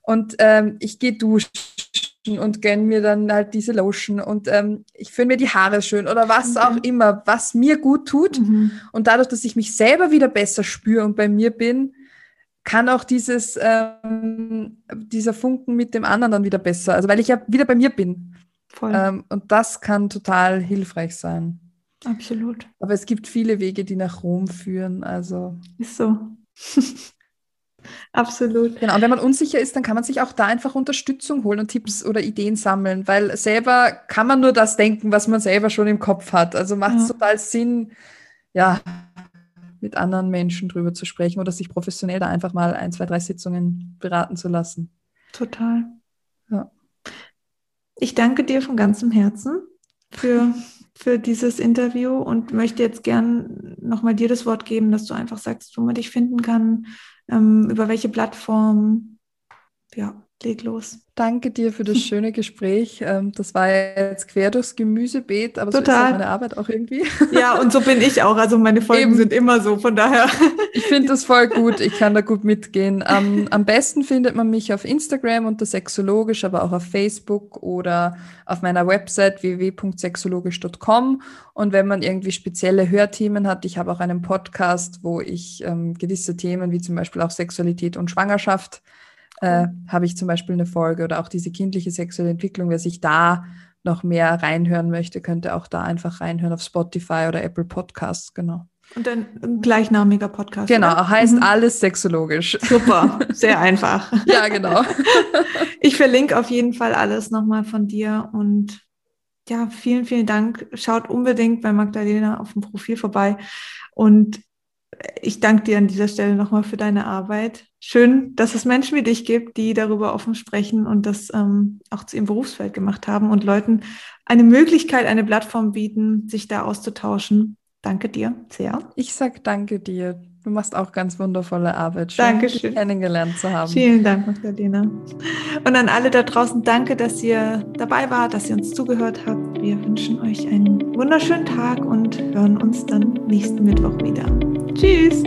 Und ähm, ich gehe duschen und gönne mir dann halt diese Lotion und ähm, ich finde mir die Haare schön oder was okay. auch immer, was mir gut tut. Mhm. Und dadurch, dass ich mich selber wieder besser spüre und bei mir bin, kann auch dieses, ähm, dieser Funken mit dem anderen dann wieder besser. Also weil ich ja wieder bei mir bin. Ähm, und das kann total hilfreich sein. Absolut. Aber es gibt viele Wege, die nach Rom führen. Also. Ist so. Absolut. Genau, und wenn man unsicher ist, dann kann man sich auch da einfach Unterstützung holen und Tipps oder Ideen sammeln, weil selber kann man nur das denken, was man selber schon im Kopf hat. Also macht es ja. total Sinn, ja, mit anderen Menschen drüber zu sprechen oder sich professionell da einfach mal ein, zwei, drei Sitzungen beraten zu lassen. Total. Ja. Ich danke dir von ganzem Herzen für, für dieses Interview und möchte jetzt gern nochmal dir das Wort geben, dass du einfach sagst, wo man dich finden kann, ähm, über welche Plattform. Ja, leg los. Danke dir für das schöne Gespräch. Ähm, das war jetzt quer durchs Gemüsebeet, aber Total. so ist meine Arbeit auch irgendwie. Ja, und so bin ich auch. Also meine Folgen Eben. sind immer so, von daher. Ich finde das voll gut. Ich kann da gut mitgehen. Am, am besten findet man mich auf Instagram unter sexologisch, aber auch auf Facebook oder auf meiner Website www.sexologisch.com. Und wenn man irgendwie spezielle Hörthemen hat, ich habe auch einen Podcast, wo ich ähm, gewisse Themen wie zum Beispiel auch Sexualität und Schwangerschaft äh, habe ich zum Beispiel eine Folge oder auch diese kindliche sexuelle Entwicklung. Wer sich da noch mehr reinhören möchte, könnte auch da einfach reinhören auf Spotify oder Apple Podcasts, genau. Und ein, ein gleichnamiger Podcast. Genau, oder? heißt mhm. alles sexologisch. Super, sehr einfach. ja, genau. ich verlinke auf jeden Fall alles nochmal von dir und ja, vielen, vielen Dank. Schaut unbedingt bei Magdalena auf dem Profil vorbei und ich danke dir an dieser Stelle nochmal für deine Arbeit. Schön, dass es Menschen wie dich gibt, die darüber offen sprechen und das ähm, auch zu ihrem Berufsfeld gemacht haben und Leuten eine Möglichkeit, eine Plattform bieten, sich da auszutauschen. Danke dir sehr. Ich sag danke dir. Du machst auch ganz wundervolle Arbeit. Schön, Dankeschön. dich kennengelernt zu haben. Vielen Dank, Magdalena. Und an alle da draußen, danke, dass ihr dabei wart, dass ihr uns zugehört habt. Wir wünschen euch einen wunderschönen Tag und hören uns dann nächsten Mittwoch wieder. Tschüss.